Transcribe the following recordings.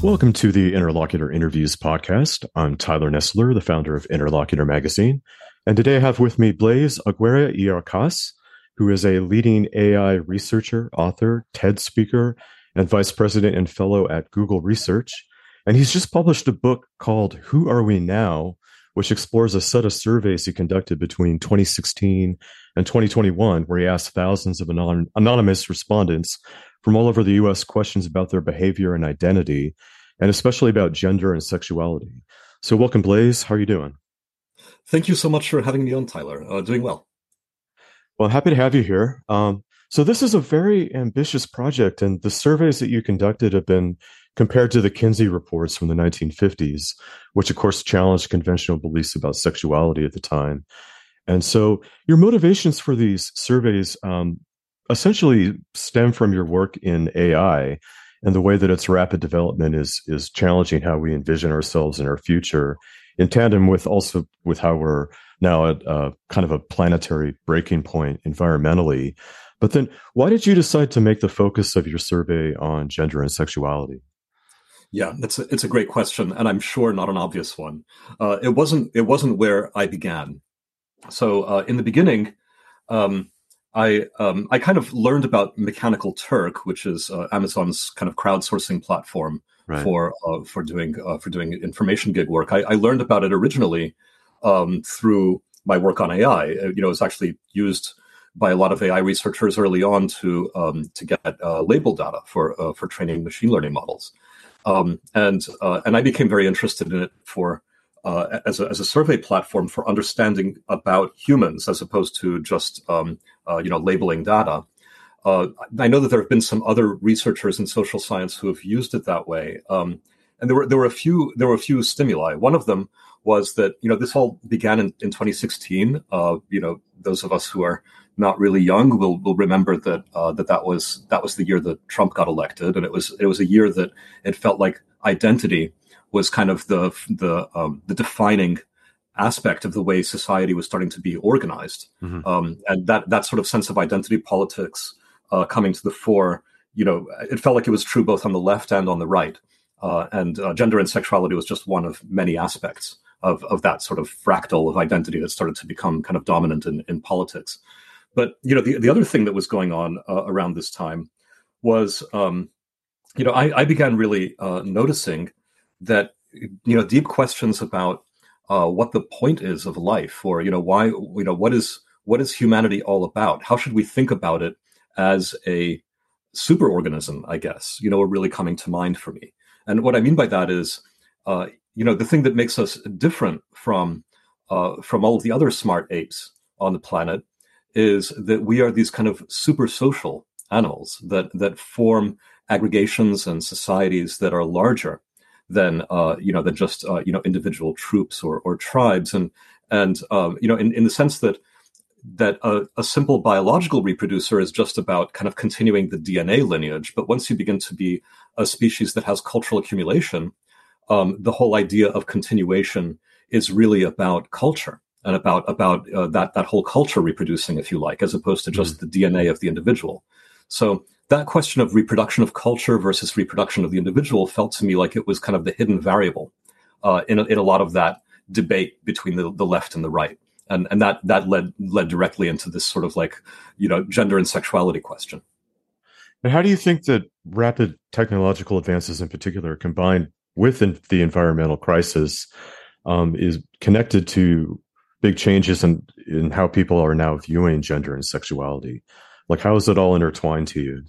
Welcome to the Interlocutor Interviews podcast. I'm Tyler Nesler, the founder of Interlocutor Magazine. And today I have with me Blaise Agüera y Arcas, who is a leading AI researcher, author, TED speaker, and vice president and fellow at Google Research. And he's just published a book called Who Are We Now, which explores a set of surveys he conducted between 2016 and 2021, where he asked thousands of anon- anonymous respondents from all over the US questions about their behavior and identity, and especially about gender and sexuality. So, welcome, Blaise. How are you doing? Thank you so much for having me on, Tyler. Uh, doing well. Well, happy to have you here. Um, so, this is a very ambitious project, and the surveys that you conducted have been compared to the Kinsey reports from the 1950s, which, of course, challenged conventional beliefs about sexuality at the time. And so, your motivations for these surveys um, essentially stem from your work in AI and the way that its rapid development is is challenging how we envision ourselves in our future in tandem with also with how we're now at a, kind of a planetary breaking point environmentally. But then why did you decide to make the focus of your survey on gender and sexuality? Yeah it's a, it's a great question and i'm sure not an obvious one. Uh, it wasn't it wasn't where i began. So uh, in the beginning um, I um, I kind of learned about Mechanical Turk, which is uh, Amazon's kind of crowdsourcing platform right. for uh, for doing uh, for doing information gig work. I, I learned about it originally um, through my work on AI. Uh, you know, it's actually used by a lot of AI researchers early on to um, to get uh, label data for uh, for training machine learning models. Um, and and I became very interested in it for uh, as, a, as a survey platform for understanding about humans as opposed to just um, uh, you know labeling data. Uh, I know that there have been some other researchers in social science who have used it that way, um, and there were there were a few there were a few stimuli. One of them was that you know this all began in, in 2016. Uh, you know those of us who are not really young will will remember that uh, that that was that was the year that Trump got elected, and it was it was a year that it felt like identity was kind of the the um, the defining aspect of the way society was starting to be organized, mm-hmm. um, and that that sort of sense of identity politics uh, coming to the fore. You know, it felt like it was true both on the left and on the right, uh, and uh, gender and sexuality was just one of many aspects of of that sort of fractal of identity that started to become kind of dominant in, in politics. But you know, the the other thing that was going on uh, around this time was, um, you know, I, I began really uh, noticing that you know deep questions about uh, what the point is of life, or you know why you know what is what is humanity all about? How should we think about it as a superorganism? I guess you know are really coming to mind for me. And what I mean by that is, uh, you know, the thing that makes us different from uh, from all of the other smart apes on the planet is that we are these kind of super social animals that that form aggregations and societies that are larger than uh, you know than just uh, you know individual troops or or tribes, and and um, you know in, in the sense that that a, a, simple biological reproducer is just about kind of continuing the DNA lineage, but once you begin to be a species that has cultural accumulation, um, the whole idea of continuation is really about culture and about about uh, that that whole culture reproducing, if you like, as opposed to just mm-hmm. the DNA of the individual. So that question of reproduction of culture versus reproduction of the individual felt to me like it was kind of the hidden variable uh, in, a, in a lot of that debate between the, the left and the right. And, and that, that led, led directly into this sort of like, you know, gender and sexuality question. And how do you think that rapid technological advances in particular combined with the environmental crisis um, is connected to big changes in, in how people are now viewing gender and sexuality? Like, how is it all intertwined to you?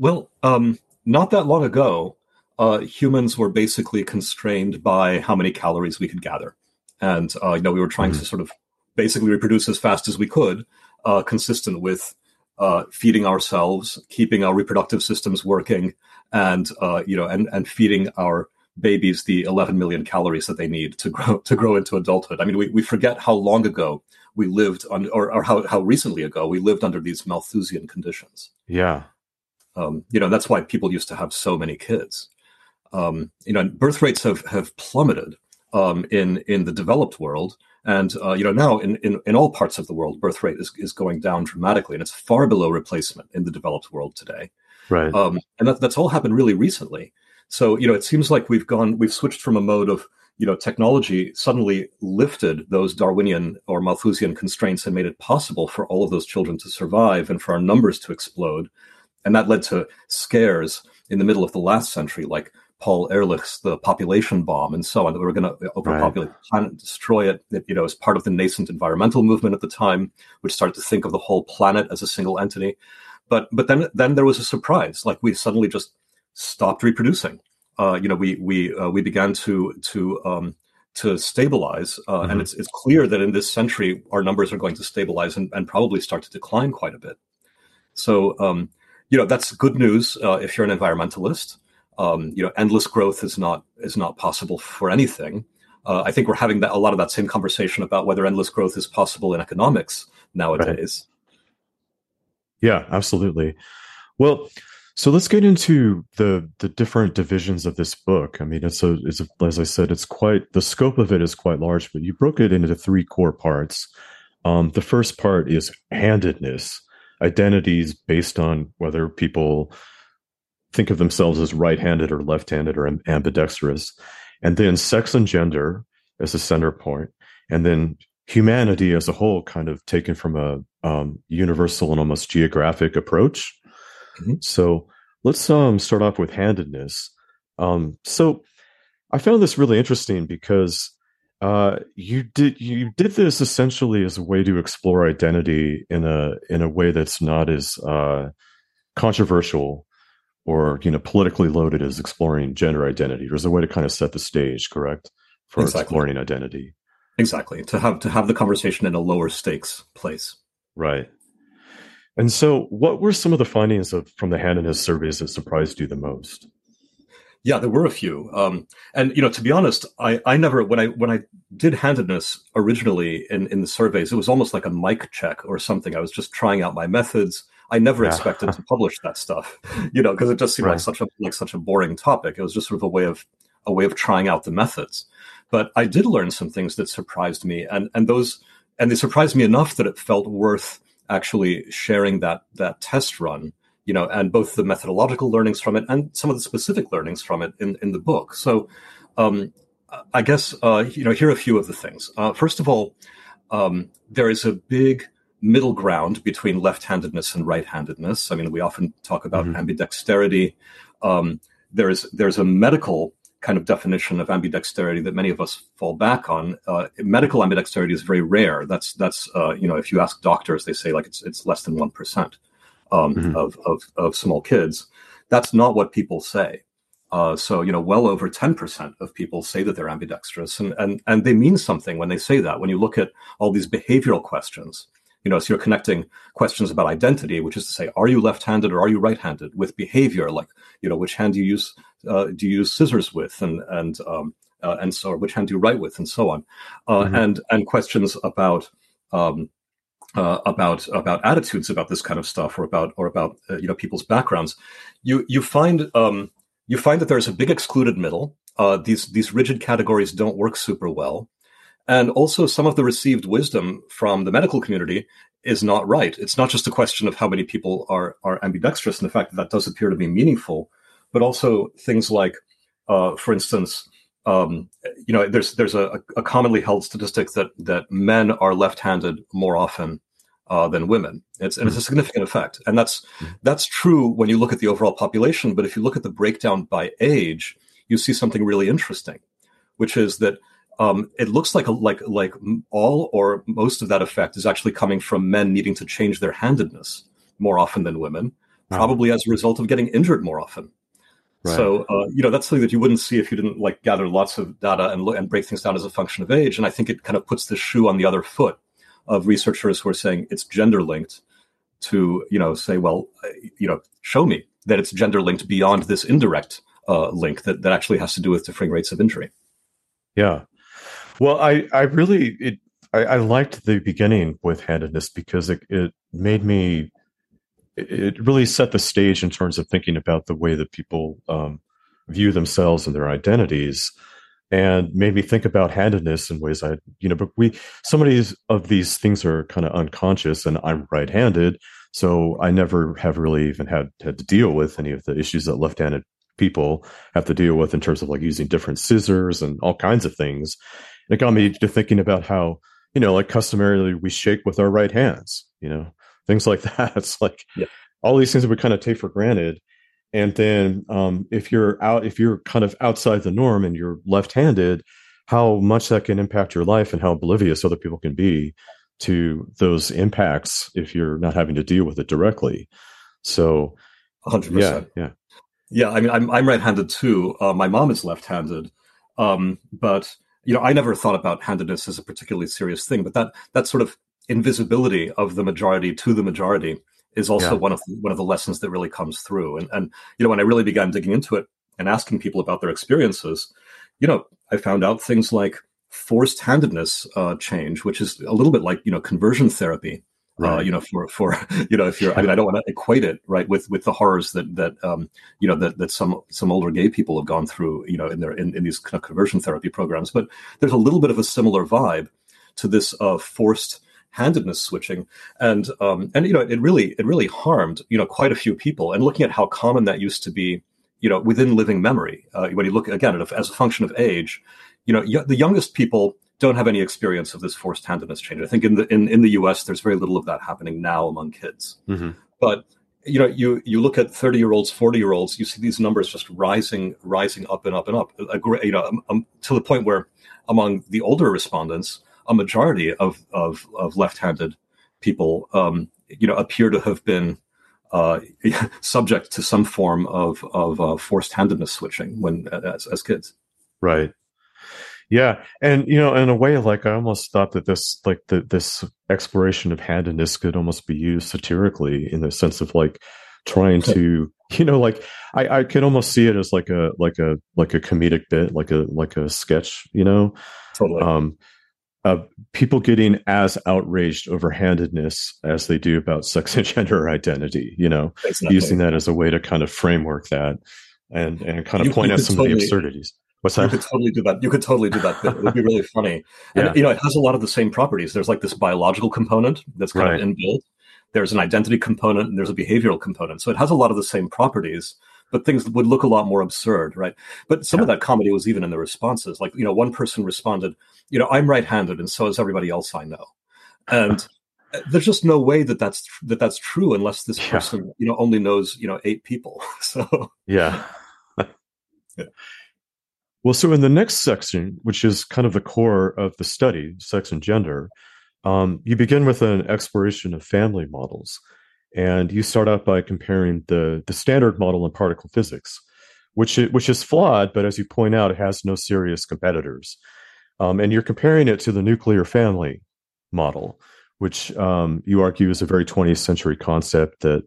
Well, um, not that long ago, uh, humans were basically constrained by how many calories we could gather, and uh, you know we were trying mm-hmm. to sort of basically reproduce as fast as we could, uh, consistent with uh, feeding ourselves, keeping our reproductive systems working, and uh, you know, and and feeding our babies the 11 million calories that they need to grow to grow into adulthood. I mean, we, we forget how long ago we lived on, or, or how, how recently ago we lived under these Malthusian conditions. Yeah. Um, you know, that's why people used to have so many kids. Um, you know, birth rates have have plummeted um, in in the developed world, and uh, you know now in, in in all parts of the world, birth rate is is going down dramatically, and it's far below replacement in the developed world today. Right, um, and that, that's all happened really recently. So you know, it seems like we've gone, we've switched from a mode of you know technology suddenly lifted those Darwinian or Malthusian constraints and made it possible for all of those children to survive and for our numbers to explode, and that led to scares in the middle of the last century, like Paul Ehrlich's The Population Bomb and so on, that we were going to overpopulate right. the planet, destroy it. it. You know, as part of the nascent environmental movement at the time, which started to think of the whole planet as a single entity. But but then then there was a surprise, like we suddenly just stopped reproducing. Uh, you know, we we uh, we began to to um, to stabilize, uh, mm-hmm. and it's it's clear that in this century our numbers are going to stabilize and, and probably start to decline quite a bit. So um, you know that's good news uh, if you're an environmentalist um, you know, endless growth is not is not possible for anything. Uh, I think we're having that, a lot of that same conversation about whether endless growth is possible in economics nowadays. Right. Yeah, absolutely. Well, so let's get into the the different divisions of this book. I mean, it's a it's a, as I said, it's quite the scope of it is quite large, but you broke it into three core parts. Um, the first part is handedness, identities based on whether people think of themselves as right-handed or left-handed or ambidextrous and then sex and gender as a center point and then humanity as a whole kind of taken from a um, universal and almost geographic approach mm-hmm. so let's um, start off with handedness um, so i found this really interesting because uh, you did you did this essentially as a way to explore identity in a in a way that's not as uh, controversial or you know politically loaded as exploring gender identity. There's a way to kind of set the stage, correct, for exactly. exploring identity. Exactly to have to have the conversation in a lower stakes place. Right. And so, what were some of the findings of from the handedness surveys that surprised you the most? Yeah, there were a few. Um, and you know, to be honest, I, I never when I when I did handedness originally in, in the surveys, it was almost like a mic check or something. I was just trying out my methods. I never yeah. expected to publish that stuff, you know, because it just seemed right. like such a like such a boring topic. It was just sort of a way of a way of trying out the methods. But I did learn some things that surprised me, and and those and they surprised me enough that it felt worth actually sharing that that test run, you know, and both the methodological learnings from it and some of the specific learnings from it in in the book. So. Um, I guess uh, you know here are a few of the things. Uh, first of all, um, there is a big middle ground between left-handedness and right-handedness. I mean, we often talk about mm-hmm. ambidexterity. Um, there's there's a medical kind of definition of ambidexterity that many of us fall back on. Uh, medical ambidexterity is very rare. That's that's uh, you know if you ask doctors, they say like it's it's less than one percent um, mm-hmm. of, of of small kids. That's not what people say. Uh, so you know, well over ten percent of people say that they're ambidextrous, and and and they mean something when they say that. When you look at all these behavioral questions, you know, so you're connecting questions about identity, which is to say, are you left-handed or are you right-handed, with behavior, like you know, which hand do you use uh, do you use scissors with, and and um, uh, and so which hand do you write with, and so on, uh, mm-hmm. and and questions about um, uh, about about attitudes about this kind of stuff, or about or about uh, you know people's backgrounds. You you find um, you find that there's a big excluded middle. Uh, these these rigid categories don't work super well. And also, some of the received wisdom from the medical community is not right. It's not just a question of how many people are, are ambidextrous, and the fact that that does appear to be meaningful, but also things like, uh, for instance, um, you know, there's there's a, a, commonly held statistic that that men are left-handed more often uh, than women. It's and it's a mm-hmm. significant effect, and that's mm-hmm. that's true when you look at the overall population. But if you look at the breakdown by age, you see something really interesting, which is that um, it looks like a, like like all or most of that effect is actually coming from men needing to change their handedness more often than women, wow. probably as a result of getting injured more often. Right. So uh, you know that's something that you wouldn't see if you didn't like gather lots of data and look and break things down as a function of age. And I think it kind of puts the shoe on the other foot of researchers who are saying it's gender linked to you know say well you know show me that it's gender linked beyond this indirect uh, link that that actually has to do with differing rates of injury. Yeah, well, I, I really it I, I liked the beginning with handedness because it, it made me it really set the stage in terms of thinking about the way that people um, view themselves and their identities and made me think about handedness in ways I, you know, but we, some of these, of these things are kind of unconscious and I'm right handed. So I never have really even had, had to deal with any of the issues that left handed people have to deal with in terms of like using different scissors and all kinds of things. It got me to thinking about how, you know, like customarily we shake with our right hands, you know, things like that. It's like yeah. all these things that we kind of take for granted. And then um, if you're out, if you're kind of outside the norm and you're left-handed, how much that can impact your life and how oblivious other people can be to those impacts if you're not having to deal with it directly. So, 100%. Yeah, yeah. Yeah, I mean, I'm I'm right-handed too. Uh, my mom is left-handed, um, but you know, I never thought about handedness as a particularly serious thing. But that that sort of invisibility of the majority to the majority is also yeah. one of the, one of the lessons that really comes through. And and you know, when I really began digging into it and asking people about their experiences, you know, I found out things like forced handedness uh, change, which is a little bit like you know conversion therapy. Uh, right. Uh, you know, for for you know, if you're, I mean, I don't want to equate it right with with the horrors that that um, you know that that some some older gay people have gone through, you know, in their in, in these kind of conversion therapy programs. But there's a little bit of a similar vibe to this uh, forced handedness switching, and um, and you know, it really it really harmed you know quite a few people. And looking at how common that used to be, you know, within living memory, uh, when you look again at as a function of age, you know, y- the youngest people don't have any experience of this forced handedness change. I think in the in, in the U.S. there's very little of that happening now among kids. Mm-hmm. But you know, you you look at 30 year olds, 40 year olds, you see these numbers just rising, rising up and up and up. A, you know, um, um, to the point where among the older respondents, a majority of of, of left handed people, um, you know, appear to have been uh, subject to some form of of uh, forced handedness switching when as, as kids. Right. Yeah, and you know, in a way, like I almost thought that this, like the, this exploration of handedness, could almost be used satirically in the sense of like trying to, you know, like I, I could almost see it as like a like a like a comedic bit, like a like a sketch, you know, totally. Um, uh, people getting as outraged over handedness as they do about sex and gender identity, you know, using that as a way to kind of framework that and and kind of you, point you out some totally, of the absurdities. What's that? You could totally do that. You could totally do that. It would be really funny. And yeah. you know, it has a lot of the same properties. There's like this biological component that's kind right. of inbuilt. There's an identity component and there's a behavioral component. So it has a lot of the same properties, but things would look a lot more absurd, right? But some yeah. of that comedy was even in the responses. Like, you know, one person responded, you know, I'm right-handed and so is everybody else I know. And there's just no way that that's that that's true unless this yeah. person, you know, only knows, you know, eight people. So Yeah. yeah. Well, so in the next section, which is kind of the core of the study, sex and gender, um, you begin with an exploration of family models. And you start out by comparing the, the standard model in particle physics, which, it, which is flawed, but as you point out, it has no serious competitors. Um, and you're comparing it to the nuclear family model, which um, you argue is a very 20th century concept that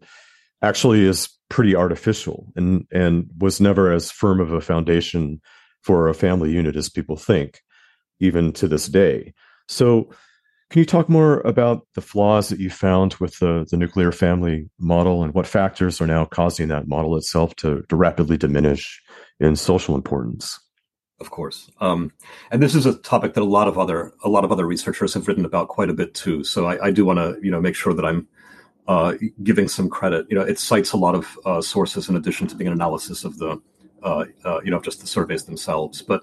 actually is pretty artificial and, and was never as firm of a foundation for a family unit as people think, even to this day. So, can you talk more about the flaws that you found with the, the nuclear family model and what factors are now causing that model itself to, to rapidly diminish in social importance? Of course, um, and this is a topic that a lot of other a lot of other researchers have written about quite a bit too. So I, I do want to you know make sure that I'm uh, giving some credit. You know, it cites a lot of uh, sources in addition to being an analysis of the uh, uh, you know, just the surveys themselves. But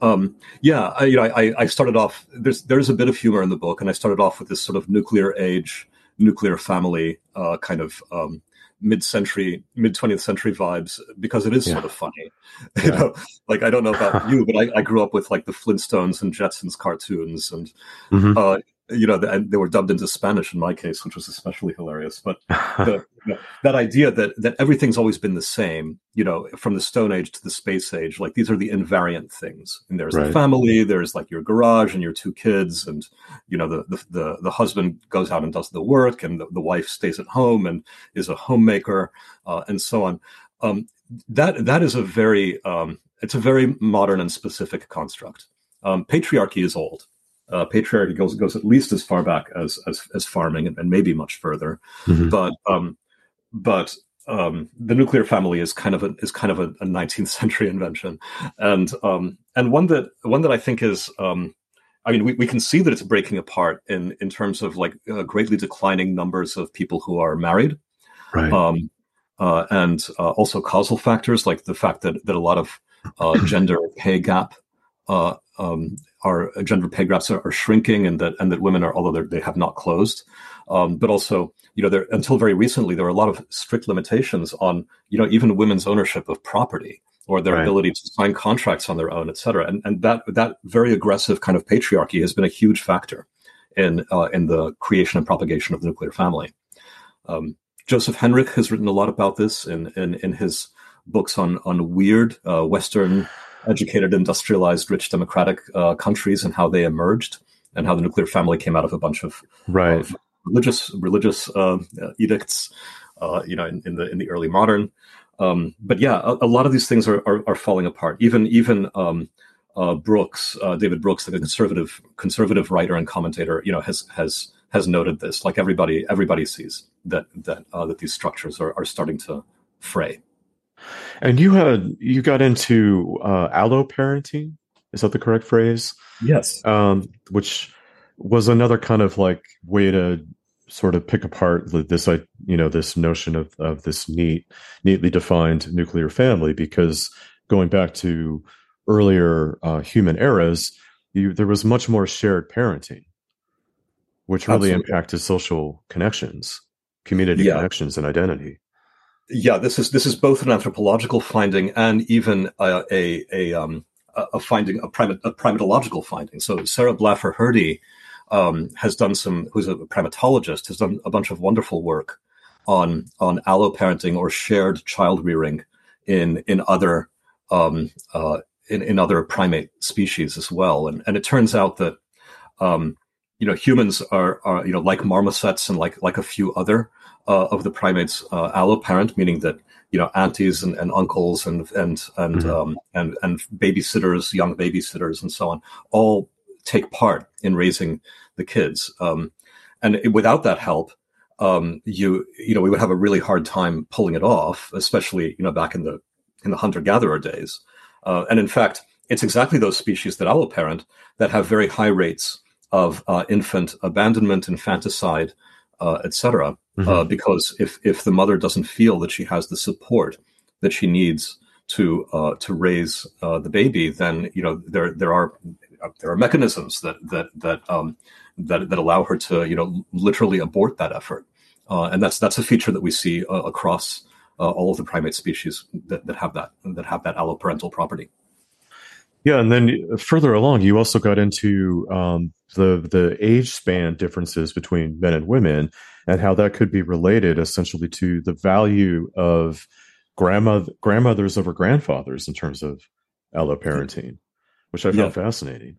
um, yeah, I, you know, I, I started off. There's there's a bit of humor in the book, and I started off with this sort of nuclear age, nuclear family uh, kind of um, mid-century, mid 20th century vibes because it is yeah. sort of funny. Yeah. You know, like I don't know about you, but I, I, grew up with like the Flintstones and Jetsons cartoons, and mm-hmm. uh, you know, and they were dubbed into Spanish in my case, which was especially hilarious. But the, you know, that idea that that everything's always been the same, you know, from the Stone Age to the Space Age, like these are the invariant things. And there's right. the family, there's like your garage and your two kids, and you know, the the the, the husband goes out and does the work, and the, the wife stays at home and is a homemaker, uh, and so on. Um, that that is a very um, it's a very modern and specific construct. Um, patriarchy is old uh, patriarchy goes goes at least as far back as as, as farming and, and maybe much further. Mm-hmm. But um, but um, the nuclear family is kind of a is kind of a, a 19th century invention, and um, and one that one that I think is um, I mean we, we can see that it's breaking apart in in terms of like uh, greatly declining numbers of people who are married. Right. Um, uh, and uh, also causal factors like the fact that that a lot of uh, gender pay gap uh, um, are gender pay gaps are, are, shrinking, and that and that women are although they have not closed, um, but also you know there until very recently there were a lot of strict limitations on you know even women's ownership of property or their right. ability to sign contracts on their own, et cetera. And, and that that very aggressive kind of patriarchy has been a huge factor in uh, in the creation and propagation of the nuclear family. Um, Joseph Henrich has written a lot about this in in, in his books on on weird uh, Western educated, industrialized, rich democratic uh, countries and how they emerged, and how the nuclear family came out of a bunch of, right. Of religious religious uh, edicts, uh, you know, in, in, the in the early modern. Um, but yeah, a, a, lot of these things are, are, are falling apart. Even even um, uh, Brooks, uh, David Brooks, like a conservative conservative writer and commentator, you know, has has has noted this. Like everybody everybody sees that that uh, that these structures are, are starting to fray. And you had you got into uh, allo parenting. Is that the correct phrase? Yes. Um, which was another kind of like way to sort of pick apart this I you know this notion of of this neat neatly defined nuclear family because going back to earlier uh, human eras you, there was much more shared parenting which really Absolutely. impacted social connections community yeah. connections and identity yeah this is this is both an anthropological finding and even a a, a um a finding a, primate, a primatological finding so sarah blaffer hrdy um, has done some, who's a primatologist, has done a bunch of wonderful work on on alloparenting or shared child rearing in in other um, uh, in, in other primate species as well. And and it turns out that um, you know humans are are you know like marmosets and like like a few other uh, of the primates uh, alloparent, meaning that you know aunties and, and uncles and and and mm-hmm. um, and and babysitters, young babysitters, and so on, all take part in raising the kids. Um, and without that help, um, you you know we would have a really hard time pulling it off, especially you know back in the in the hunter gatherer days. Uh, and in fact, it's exactly those species that alloparent that have very high rates of uh, infant abandonment, infanticide, uh, etc. Mm-hmm. Uh, because if if the mother doesn't feel that she has the support that she needs to uh, to raise uh, the baby, then you know there there are there are mechanisms that that that um, that that allow her to you know literally abort that effort, uh, and that's that's a feature that we see uh, across uh, all of the primate species that, that have that that have that alloparental property. Yeah, and then further along, you also got into um, the the age span differences between men and women, and how that could be related essentially to the value of grandmother grandmothers over grandfathers in terms of alloparenting which I found yeah. fascinating.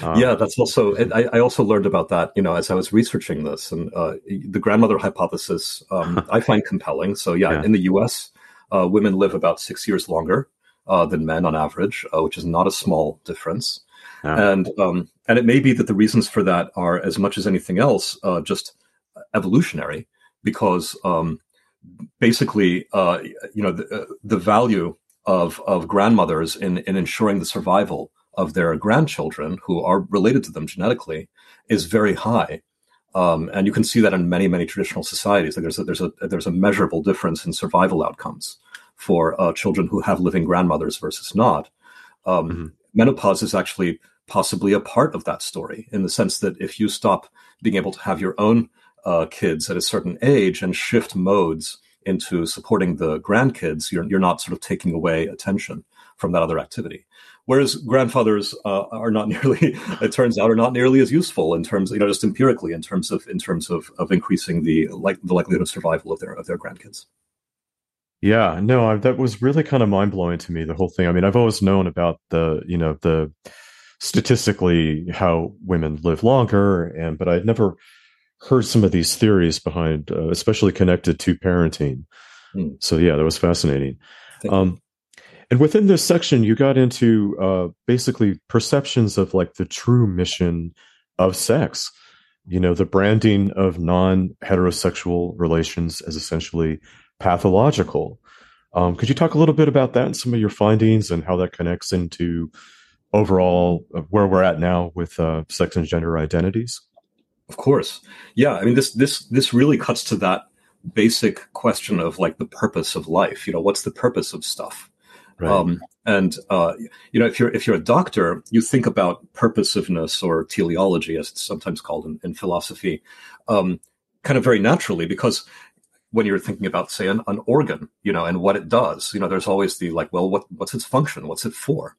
Um, yeah, that's also. I, I, also learned about that, you know, as I was researching this, and uh, the grandmother hypothesis um, I find compelling. So, yeah, yeah. in the U.S., uh, women live about six years longer uh, than men on average, uh, which is not a small difference. Yeah. And um, and it may be that the reasons for that are, as much as anything else, uh, just evolutionary, because um, basically, uh, you know, the, the value of of grandmothers in in ensuring the survival of their grandchildren who are related to them genetically is very high. Um, and you can see that in many, many traditional societies. Like there's a, there's a there's a measurable difference in survival outcomes for uh, children who have living grandmothers versus not. Um, mm-hmm. Menopause is actually possibly a part of that story in the sense that if you stop being able to have your own uh, kids at a certain age and shift modes into supporting the grandkids, you're, you're not sort of taking away attention from that other activity. Whereas grandfathers uh, are not nearly, it turns out, are not nearly as useful in terms, you know, just empirically in terms of in terms of, of increasing the like the likelihood of survival of their of their grandkids. Yeah, no, I, that was really kind of mind blowing to me. The whole thing. I mean, I've always known about the you know the statistically how women live longer, and but I'd never heard some of these theories behind, uh, especially connected to parenting. Mm. So yeah, that was fascinating. Um, and within this section, you got into uh, basically perceptions of like the true mission of sex. You know, the branding of non-heterosexual relations as essentially pathological. Um, could you talk a little bit about that and some of your findings and how that connects into overall where we're at now with uh, sex and gender identities? Of course, yeah. I mean, this this this really cuts to that basic question of like the purpose of life. You know, what's the purpose of stuff? Right. Um, and uh, you know, if you're if you're a doctor, you think about purposiveness or teleology, as it's sometimes called in, in philosophy, um, kind of very naturally, because when you're thinking about, say, an, an, organ, you know, and what it does, you know, there's always the like, well, what what's its function? What's it for?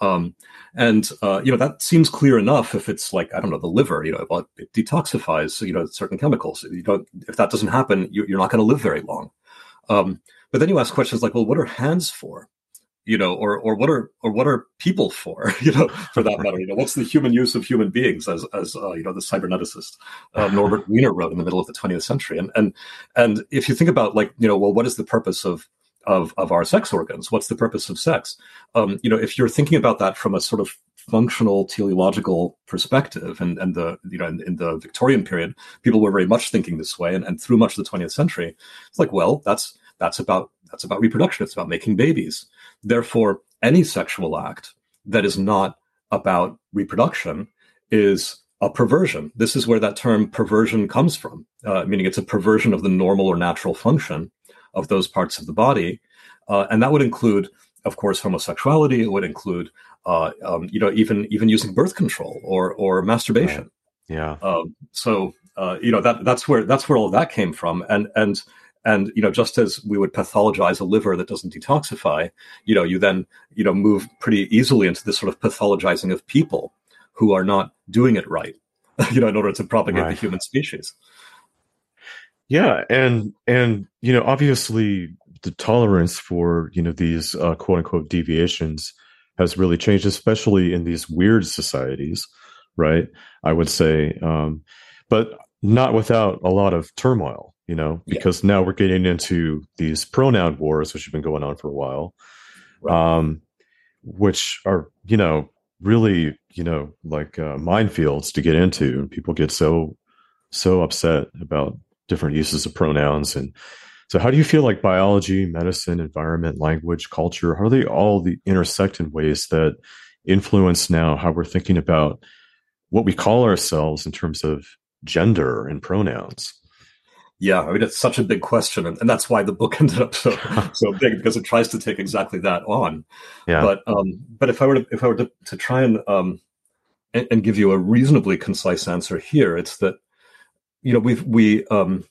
Um, and uh, you know that seems clear enough if it's like I don't know the liver, you know, well, it detoxifies you know certain chemicals. You don't if that doesn't happen, you, are not going to live very long. Um, but then you ask questions like, well, what are hands for? You know, or or what are or what are people for, you know, for that matter? You know, what's the human use of human beings, as as uh, you know, the cyberneticist uh, Norbert Wiener wrote in the middle of the 20th century, and and and if you think about like you know, well, what is the purpose of of of our sex organs? What's the purpose of sex? Um, you know, if you're thinking about that from a sort of functional teleological perspective and and the you know in, in, the victorian period people were very much thinking this way and, and through much of the 20th century it's like well that's that's about that's about reproduction. It's about making babies. Therefore, any sexual act that is not about reproduction is a perversion. This is where that term perversion comes from, uh, meaning it's a perversion of the normal or natural function of those parts of the body. Uh, and that would include, of course, homosexuality. It would include, uh, um, you know, even even using birth control or or masturbation. Right. Yeah. Um, so uh, you know that that's where that's where all of that came from, and and and you know, just as we would pathologize a liver that doesn't detoxify, you know, you then you know move pretty easily into this sort of pathologizing of people who are not doing it right, you know, in order to propagate right. the human species. Yeah, and and you know, obviously, the tolerance for you know these uh, quote unquote deviations has really changed, especially in these weird societies, right? I would say, um, but not without a lot of turmoil you know, because yeah. now we're getting into these pronoun wars, which have been going on for a while, right. um, which are, you know, really, you know, like uh, minefields to get into. And people get so, so upset about different uses of pronouns. And so, how do you feel like biology, medicine, environment, language, culture, how are they all the intersect in ways that influence now how we're thinking about what we call ourselves in terms of gender and pronouns? Yeah, I mean it's such a big question, and, and that's why the book ended up so so big because it tries to take exactly that on. Yeah. But um, but if I were to if I were to, to try and um, and, and, give you a reasonably concise answer here, it's that you know we've we um,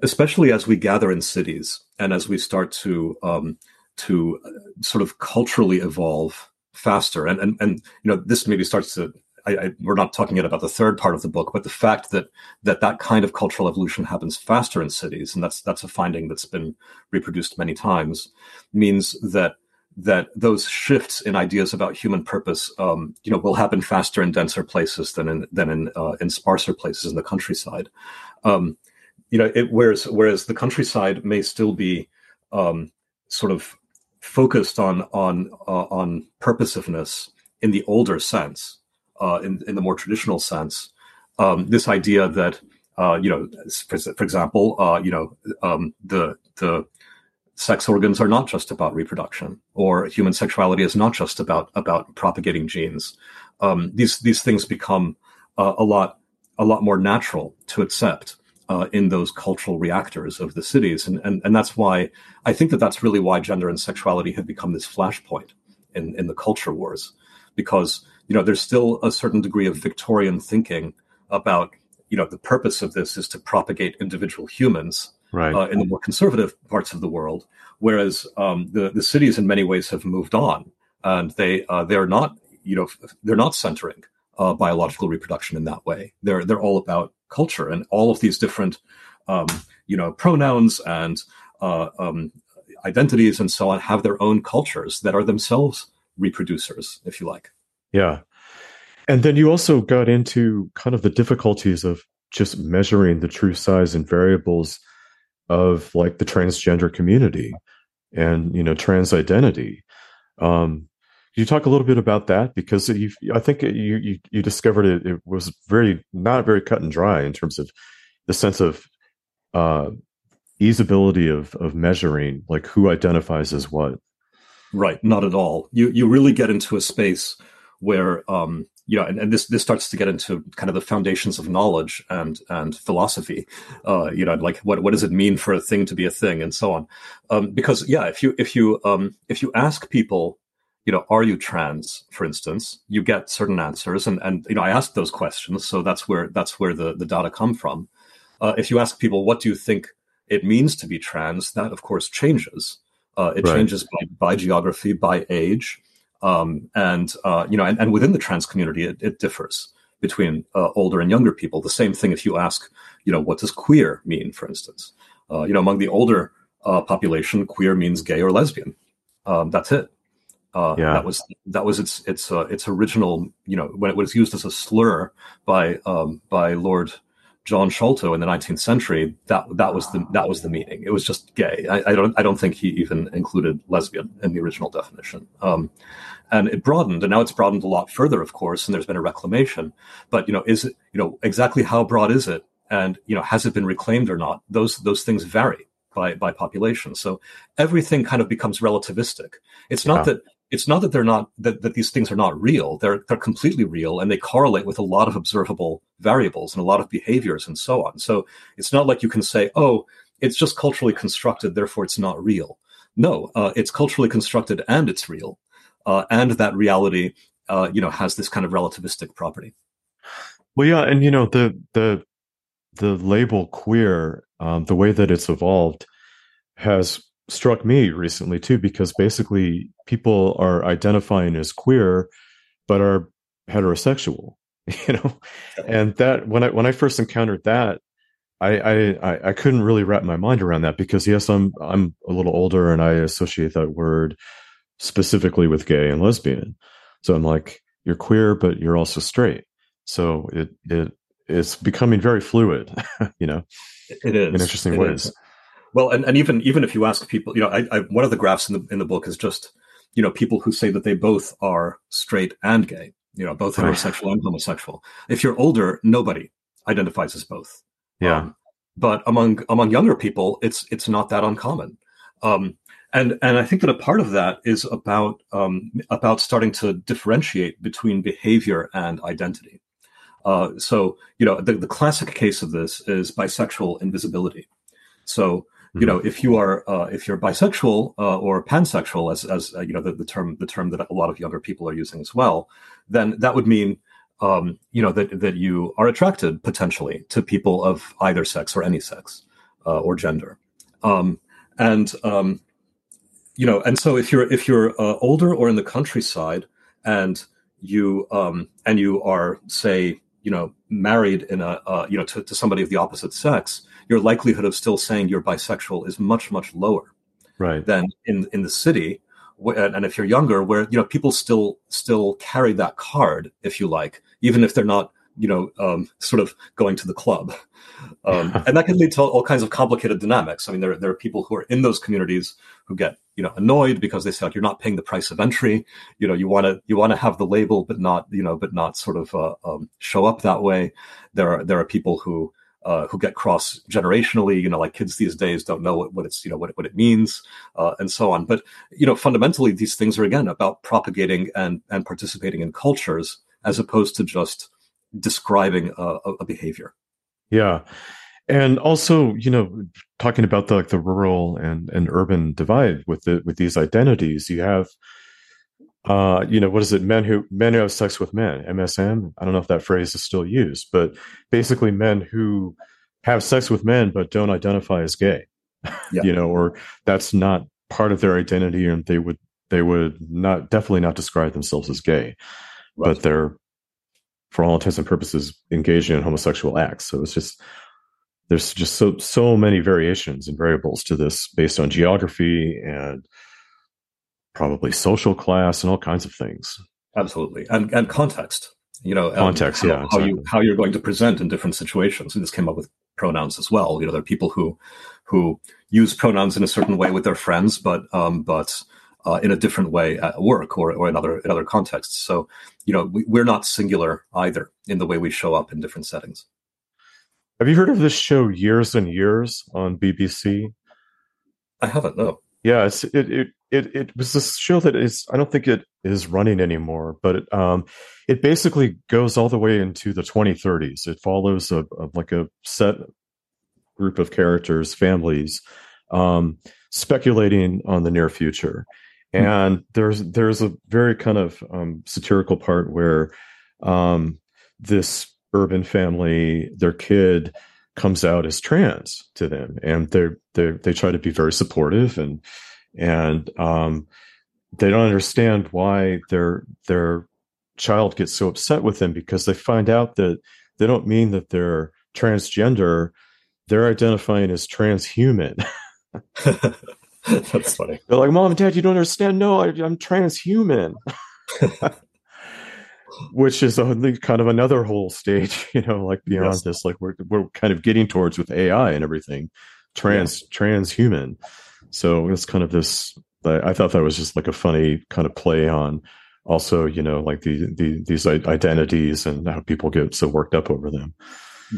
especially as we gather in cities and as we start to um, to uh, sort of culturally evolve faster, and and and you know this maybe starts to I, I, we're not talking yet about the third part of the book, but the fact that that that kind of cultural evolution happens faster in cities, and that's that's a finding that's been reproduced many times, means that that those shifts in ideas about human purpose, um, you know, will happen faster in denser places than in than in uh, in sparser places in the countryside. Um, you know, it, whereas whereas the countryside may still be um, sort of focused on on uh, on purposiveness in the older sense uh, in, in the more traditional sense, um, this idea that uh, you know, for, for example, uh, you know, um, the the sex organs are not just about reproduction, or human sexuality is not just about about propagating genes. Um, these these things become uh, a lot a lot more natural to accept uh, in those cultural reactors of the cities, and, and and that's why I think that that's really why gender and sexuality have become this flashpoint in in the culture wars, because you know, there's still a certain degree of Victorian thinking about, you know, the purpose of this is to propagate individual humans right. uh, in the more conservative parts of the world, whereas um, the the cities in many ways have moved on, and they uh, they're not, you know, they're not centering uh, biological reproduction in that way. They're they're all about culture and all of these different, um, you know, pronouns and uh, um, identities and so on have their own cultures that are themselves reproducers, if you like. Yeah. And then you also got into kind of the difficulties of just measuring the true size and variables of like the transgender community and you know trans identity. Um, you talk a little bit about that because you, I think you, you, you discovered it, it was very not very cut and dry in terms of the sense of uh, easeability of of measuring like who identifies as what. Right, not at all. You you really get into a space where um, you know, and, and this this starts to get into kind of the foundations of knowledge and and philosophy. Uh, you know, like what what does it mean for a thing to be a thing, and so on. Um, because yeah, if you if you um, if you ask people, you know, are you trans, for instance, you get certain answers, and and you know, I asked those questions, so that's where that's where the the data come from. Uh, if you ask people, what do you think it means to be trans, that of course changes. Uh, it right. changes by, by geography, by age. Um, and uh, you know, and, and, within the trans community, it, it differs between uh, older and younger people. The same thing if you ask, you know, what does queer mean, for instance? Uh, you know, among the older uh, population, queer means gay or lesbian. Um, that's it. Uh, yeah. That was that was its its uh, its original. You know, when it was used as a slur by um, by Lord John Sholto in the 19th century, that that was the that was the meaning. It was just gay. I, I don't I don't think he even included lesbian in the original definition. Um, and it broadened, and now it's broadened a lot further, of course. And there's been a reclamation. But you know, is it you know exactly how broad is it, and you know, has it been reclaimed or not? Those those things vary by by population. So everything kind of becomes relativistic. It's not that it's not that they're not that, that these things are not real. They're they're completely real and they correlate with a lot of observable variables and a lot of behaviors and so on. So it's not like you can say oh it's just culturally constructed therefore it's not real. No uh, it's culturally constructed and it's real uh, and that reality uh, you know has this kind of relativistic property. Well yeah and you know the the the label queer um, the way that it's evolved has struck me recently too because basically people are identifying as queer but are heterosexual you know? And that when i when i first encountered that I, I i couldn't really wrap my mind around that because yes i'm i'm a little older and i associate that word specifically with gay and lesbian. So i'm like you're queer but you're also straight. So it it it's becoming very fluid you know? It is. In interesting it ways. is. Well, and, and even even if you ask people, you know, I, I, one of the graphs in the in the book is just you know people who say that they both are straight and gay, you know, both heterosexual and homosexual. If you're older, nobody identifies as both. Yeah. Um, but among among younger people, it's it's not that uncommon. Um, and and I think that a part of that is about um, about starting to differentiate between behavior and identity. Uh, so you know the, the classic case of this is bisexual invisibility. So you know, if you are uh, if you're bisexual uh, or pansexual, as as uh, you know the, the term the term that a lot of younger people are using as well, then that would mean um, you know that that you are attracted potentially to people of either sex or any sex uh, or gender, um, and um, you know, and so if you're if you're uh, older or in the countryside and you um, and you are say you know married in a uh, you know to, to somebody of the opposite sex your likelihood of still saying you're bisexual is much much lower right. than in in the city and if you're younger where you know people still still carry that card if you like even if they're not you know um, sort of going to the club. Um, and that can lead to all, kinds of complicated dynamics. I mean there, there are people who are in those communities who get you know annoyed because they say like, you're not paying the price of entry you know you want to you want to have the label but not you know but not sort of uh, um, show up that way there are there are people who uh, who get cross generationally. You know, like kids these days don't know what, what it's you know what what it means, uh, and so on. But you know, fundamentally, these things are again about propagating and and participating in cultures as opposed to just describing a, a behavior. Yeah. And also, you know, talking about the like the rural and, and urban divide with the with these identities, you have uh, you know, what is it? Men who men who have sex with men, MSM. I don't know if that phrase is still used, but basically men who have sex with men but don't identify as gay. Yeah. you know, or that's not part of their identity, and they would they would not definitely not describe themselves as gay, right. but they're for all intents and purposes engaging in homosexual acts. So it's just there's just so so many variations and variables to this based on geography and probably social class and all kinds of things. Absolutely, and and context. You know, context. Um, how, yeah, exactly. how you how you're going to present in different situations. And this came up with pronouns as well. You know, there are people who who use pronouns in a certain way with their friends, but um, but uh, in a different way at work or, or in other in other contexts. So, you know, we, we're not singular either in the way we show up in different settings. Have you heard of this show Years and Years on BBC? I haven't. No. Yeah, it's, it, it it it was this show that is I don't think it is running anymore, but it, um, it basically goes all the way into the 2030s. It follows a, a like a set group of characters, families, um, speculating on the near future. Hmm. And there's there's a very kind of um, satirical part where um, this urban family, their kid comes out as trans to them, and they they they try to be very supportive and and um, they don't understand why their their child gets so upset with them because they find out that they don't mean that they're transgender they're identifying as transhuman. That's funny. They're like mom and dad you don't understand. No I, am transhuman which is a, kind of another whole stage you know like beyond yes. this like we're, we're kind of getting towards with ai and everything trans yeah. transhuman so it's kind of this. I thought that was just like a funny kind of play on also, you know, like the, the these identities and how people get so worked up over them.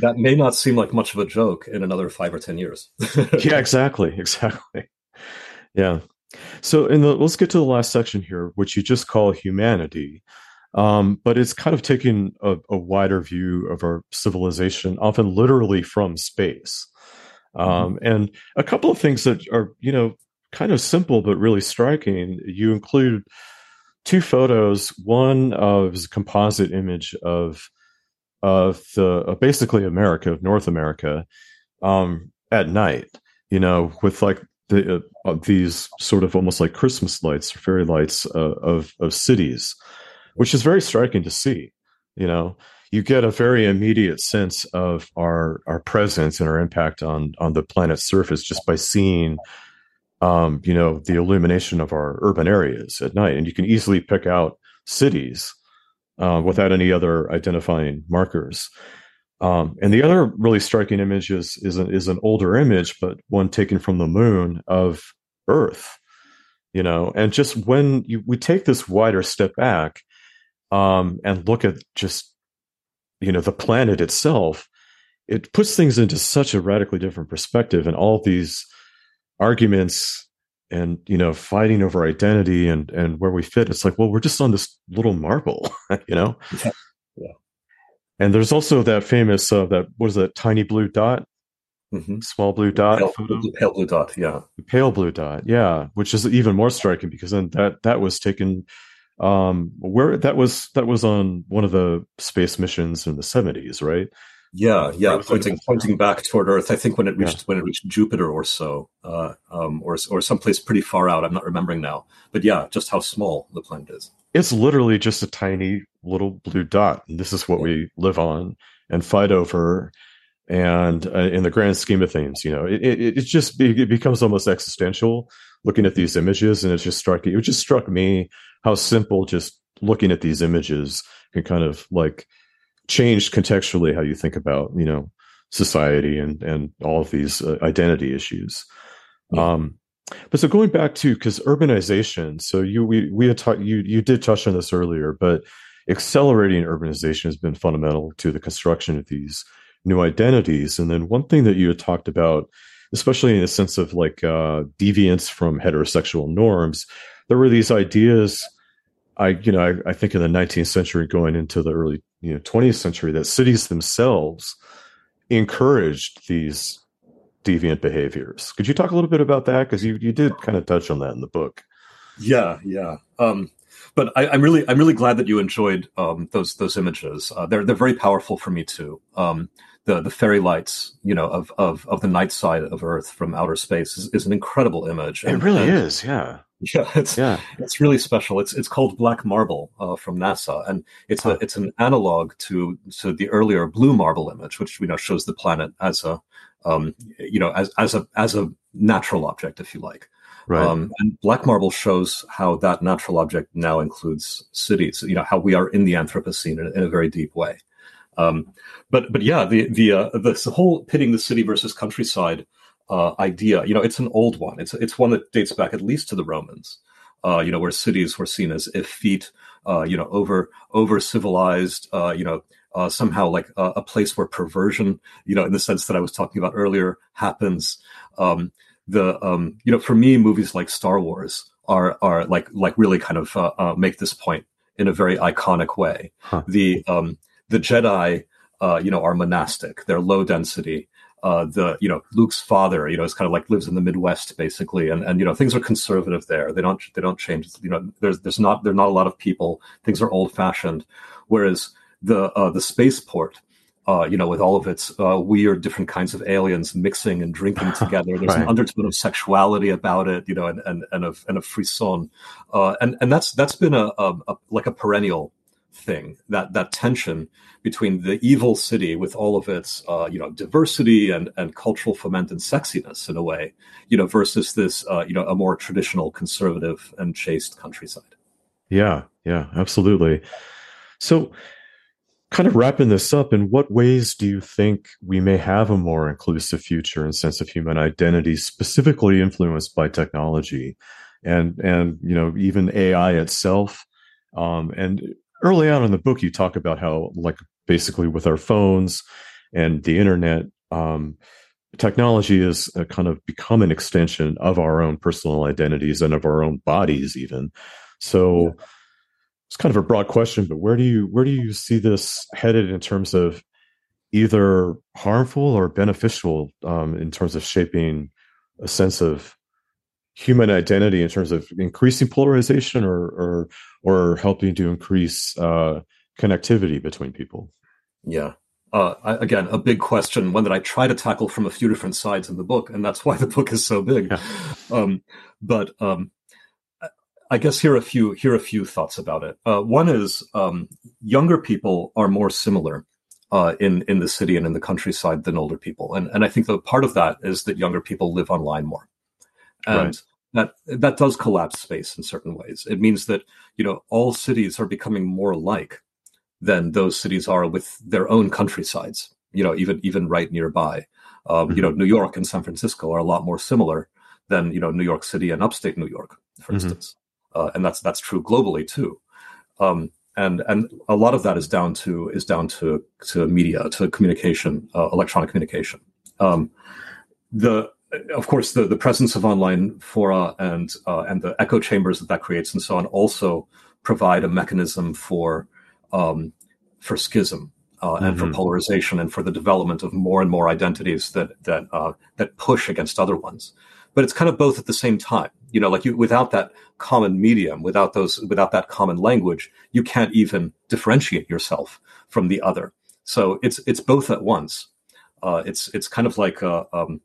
That may not seem like much of a joke in another five or ten years. yeah, exactly, exactly. Yeah. So, in the let's get to the last section here, which you just call humanity. Um, but it's kind of taking a, a, wider view of our civilization, often literally from space. Mm-hmm. Um, and a couple of things that are, you know, kind of simple but really striking. You include two photos. One of is a composite image of of the uh, basically America, of North America, um, at night. You know, with like the uh, these sort of almost like Christmas lights or fairy lights uh, of of cities, which is very striking to see. You know, you get a very immediate sense of our our presence and our impact on on the planet's surface just by seeing um, you know the illumination of our urban areas at night. And you can easily pick out cities uh, without any other identifying markers. Um, and the other really striking image is is, a, is an older image but one taken from the moon of earth you know? And just when you, we take this wider step back um, and look at just you know the planet itself it puts things into such a radically different perspective and all these arguments and you know fighting over identity and and where we fit it's like well we're just on this little marble you know yeah. yeah. and there's also that famous uh, that was that tiny blue dot mm-hmm. small blue dot pale, photo. pale blue dot yeah pale blue dot yeah which is even more striking because then that that was taken um where that was that was on one of the space missions in the 70s right yeah yeah pointing pointing back toward earth i think when it reached yeah. when it reached jupiter or so uh um or or someplace pretty far out i'm not remembering now but yeah just how small the planet is it's literally just a tiny little blue dot and this is what yeah. we live on and fight over and uh, in the grand scheme of things you know it, it, it just it becomes almost existential looking at these images and it's just striking it just struck me how simple just looking at these images can kind of like change contextually how you think about you know society and and all of these uh, identity issues yeah. um but so going back to because urbanization so you we we had talked you you did touch on this earlier but accelerating urbanization has been fundamental to the construction of these new identities and then one thing that you had talked about especially in the sense of like uh deviance from heterosexual norms there were these ideas I, you know, I, I, think in the 19th century going into the early, you know, 20th century that cities themselves encouraged these deviant behaviors. Could you talk a little bit about that? Because you, you did kind of touch on that in the book. Yeah, yeah. Um, but I, am really, I'm really glad that you enjoyed um, those those images. Uh, they're they're very powerful for me too. Um, the the fairy lights, you know, of of of the night side of Earth from outer space is, is an incredible image. And, it really and, is, yeah. Yeah, it's yeah. it's really special. It's it's called Black Marble uh, from NASA, and it's a it's an analog to to the earlier Blue Marble image, which you know shows the planet as a um, you know as as a as a natural object, if you like. Right. Um, and Black Marble shows how that natural object now includes cities. You know how we are in the Anthropocene in, in a very deep way. Um, but but yeah, the the uh, the, the whole pitting the city versus countryside uh, idea. You know, it's an old one. It's it's one that dates back at least to the Romans. Uh, you know, where cities were seen as effete, uh, you know, over over civilized. Uh, you know, uh, somehow like a, a, place where perversion, you know, in the sense that I was talking about earlier, happens. Um, the um, you know, for me, movies like Star Wars are are like like really kind of uh, uh, make this point in a very iconic way. Huh. The um, the Jedi, uh, you know, are monastic. They're low density. Uh, the you know Luke's father, you know, is kind of like lives in the Midwest basically, and and you know things are conservative there. They don't they don't change. You know, there's there's not there're not a lot of people. Things are old fashioned. Whereas the uh, the spaceport uh, you know, with all of its uh, weird different kinds of aliens mixing and drinking together. There's right. an undertone of sexuality about it, you know, and and and of and a frisson, uh, and and that's that's been a, a, a, like a perennial thing that that tension between the evil city with all of its uh, you know diversity and and cultural ferment and sexiness in a way, you know, versus this uh, you know a more traditional conservative and chaste countryside. Yeah, yeah, absolutely. So kind of wrapping this up, in what ways do you think we may have a more inclusive future and sense of human identity, specifically influenced by technology, and and you know even AI itself? Um, and early on in the book, you talk about how like basically with our phones and the internet. Um, technology has kind of become an extension of our own personal identities and of our own bodies even so yeah it's kind of a broad question, but where do you where do you see this headed in terms of either harmful or beneficial um, in terms of shaping a sense of human identity in terms of increasing polarization or or or helping to increase uh, connectivity between people? Yeah. Uh, I, again, a big question, one that I try to tackle from a few different sides in the book, and that's why the book is so big. Yeah. Um, but um, I guess here are a few here are a few thoughts about it. Uh, one is um, younger people are more similar uh, in in the city and in the countryside than older people, and and I think that part of that is that younger people live online more, and right. that that does collapse space in certain ways. It means that you know all cities are becoming more alike than those cities are with their own countrysides. You know, even even right nearby. Um, mm-hmm. You know, New York and San Francisco are a lot more similar than you know New York City and upstate New York, for mm-hmm. instance uh, and that's that's true globally too. Um, and and a lot of that is down to is down to to media, to communication, uh, electronic communication. Um, the of course the the presence of online fora and uh, and the echo chambers that that creates and so on also provide a mechanism for um, for schism uh, and mm-hmm. for polarization and for the development of more and more identities that that uh, that push against other ones. But it's kind of both at the same time you know like you without that common medium without those without that common language you can't even differentiate yourself from the other so it's it's both at once uh, it's it's kind of like uh, um,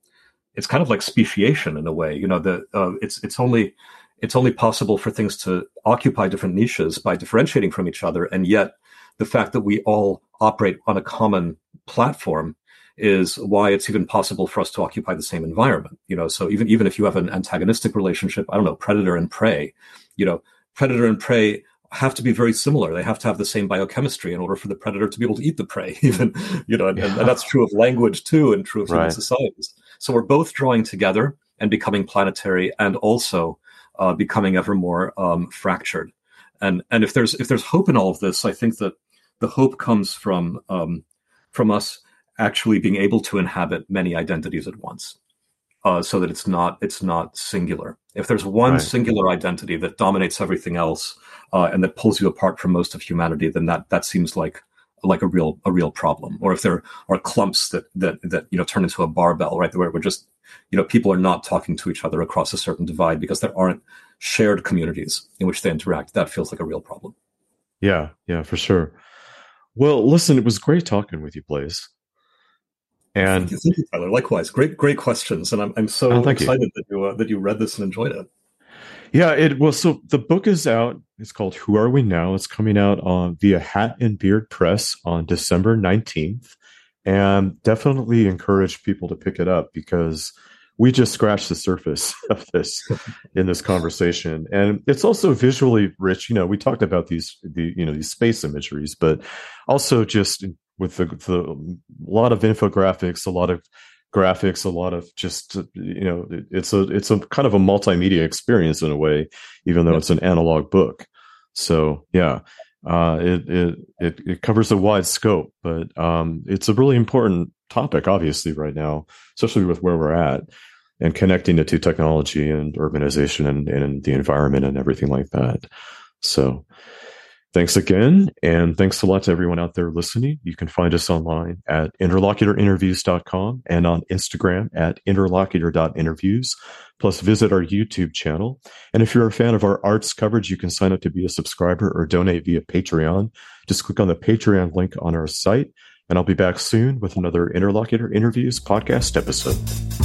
it's kind of like speciation in a way you know the uh, it's it's only it's only possible for things to occupy different niches by differentiating from each other and yet the fact that we all operate on a common platform is why it's even possible for us to occupy the same environment. You know, so even even if you have an antagonistic relationship, I don't know, predator and prey, you know, predator and prey have to be very similar. They have to have the same biochemistry in order for the predator to be able to eat the prey. Even you know, and, yeah. and that's true of language too, and true of human societies. So we're both drawing together and becoming planetary, and also uh, becoming ever more um, fractured. And and if there's if there's hope in all of this, I think that the hope comes from um, from us actually being able to inhabit many identities at once. Uh, so that it's not it's not singular. If there's one right. singular identity that dominates everything else uh, and that pulls you apart from most of humanity, then that that seems like like a real a real problem. Or if there are clumps that that that you know turn into a barbell, right, where we're just you know people are not talking to each other across a certain divide because there aren't shared communities in which they interact. That feels like a real problem. Yeah, yeah, for sure. Well, listen, it was great talking with you, Blaise. And thank you, thank you, Tyler. Likewise, great, great questions, and I'm I'm so oh, excited you. that you uh, that you read this and enjoyed it. Yeah, it well. So the book is out. It's called "Who Are We Now." It's coming out on via Hat and Beard Press on December nineteenth, and definitely encourage people to pick it up because we just scratched the surface of this in this conversation and it's also visually rich you know we talked about these the you know these space imageries but also just with the, the a lot of infographics, a lot of graphics, a lot of just you know it's a it's a kind of a multimedia experience in a way, even though it's an analog book. So yeah, uh, it, it it it covers a wide scope, but um, it's a really important topic, obviously, right now, especially with where we're at. and connecting it to technology and urbanization and, and the environment and everything like that. So thanks again. And thanks a lot to everyone out there listening. You can find us online at interlocutorinterviews.com and on Instagram at interlocutor.interviews. Plus, visit our YouTube channel. And if you're a fan of our arts coverage, you can sign up to be a subscriber or donate via Patreon. Just click on the Patreon link on our site. And I'll be back soon with another Interlocutor Interviews podcast episode.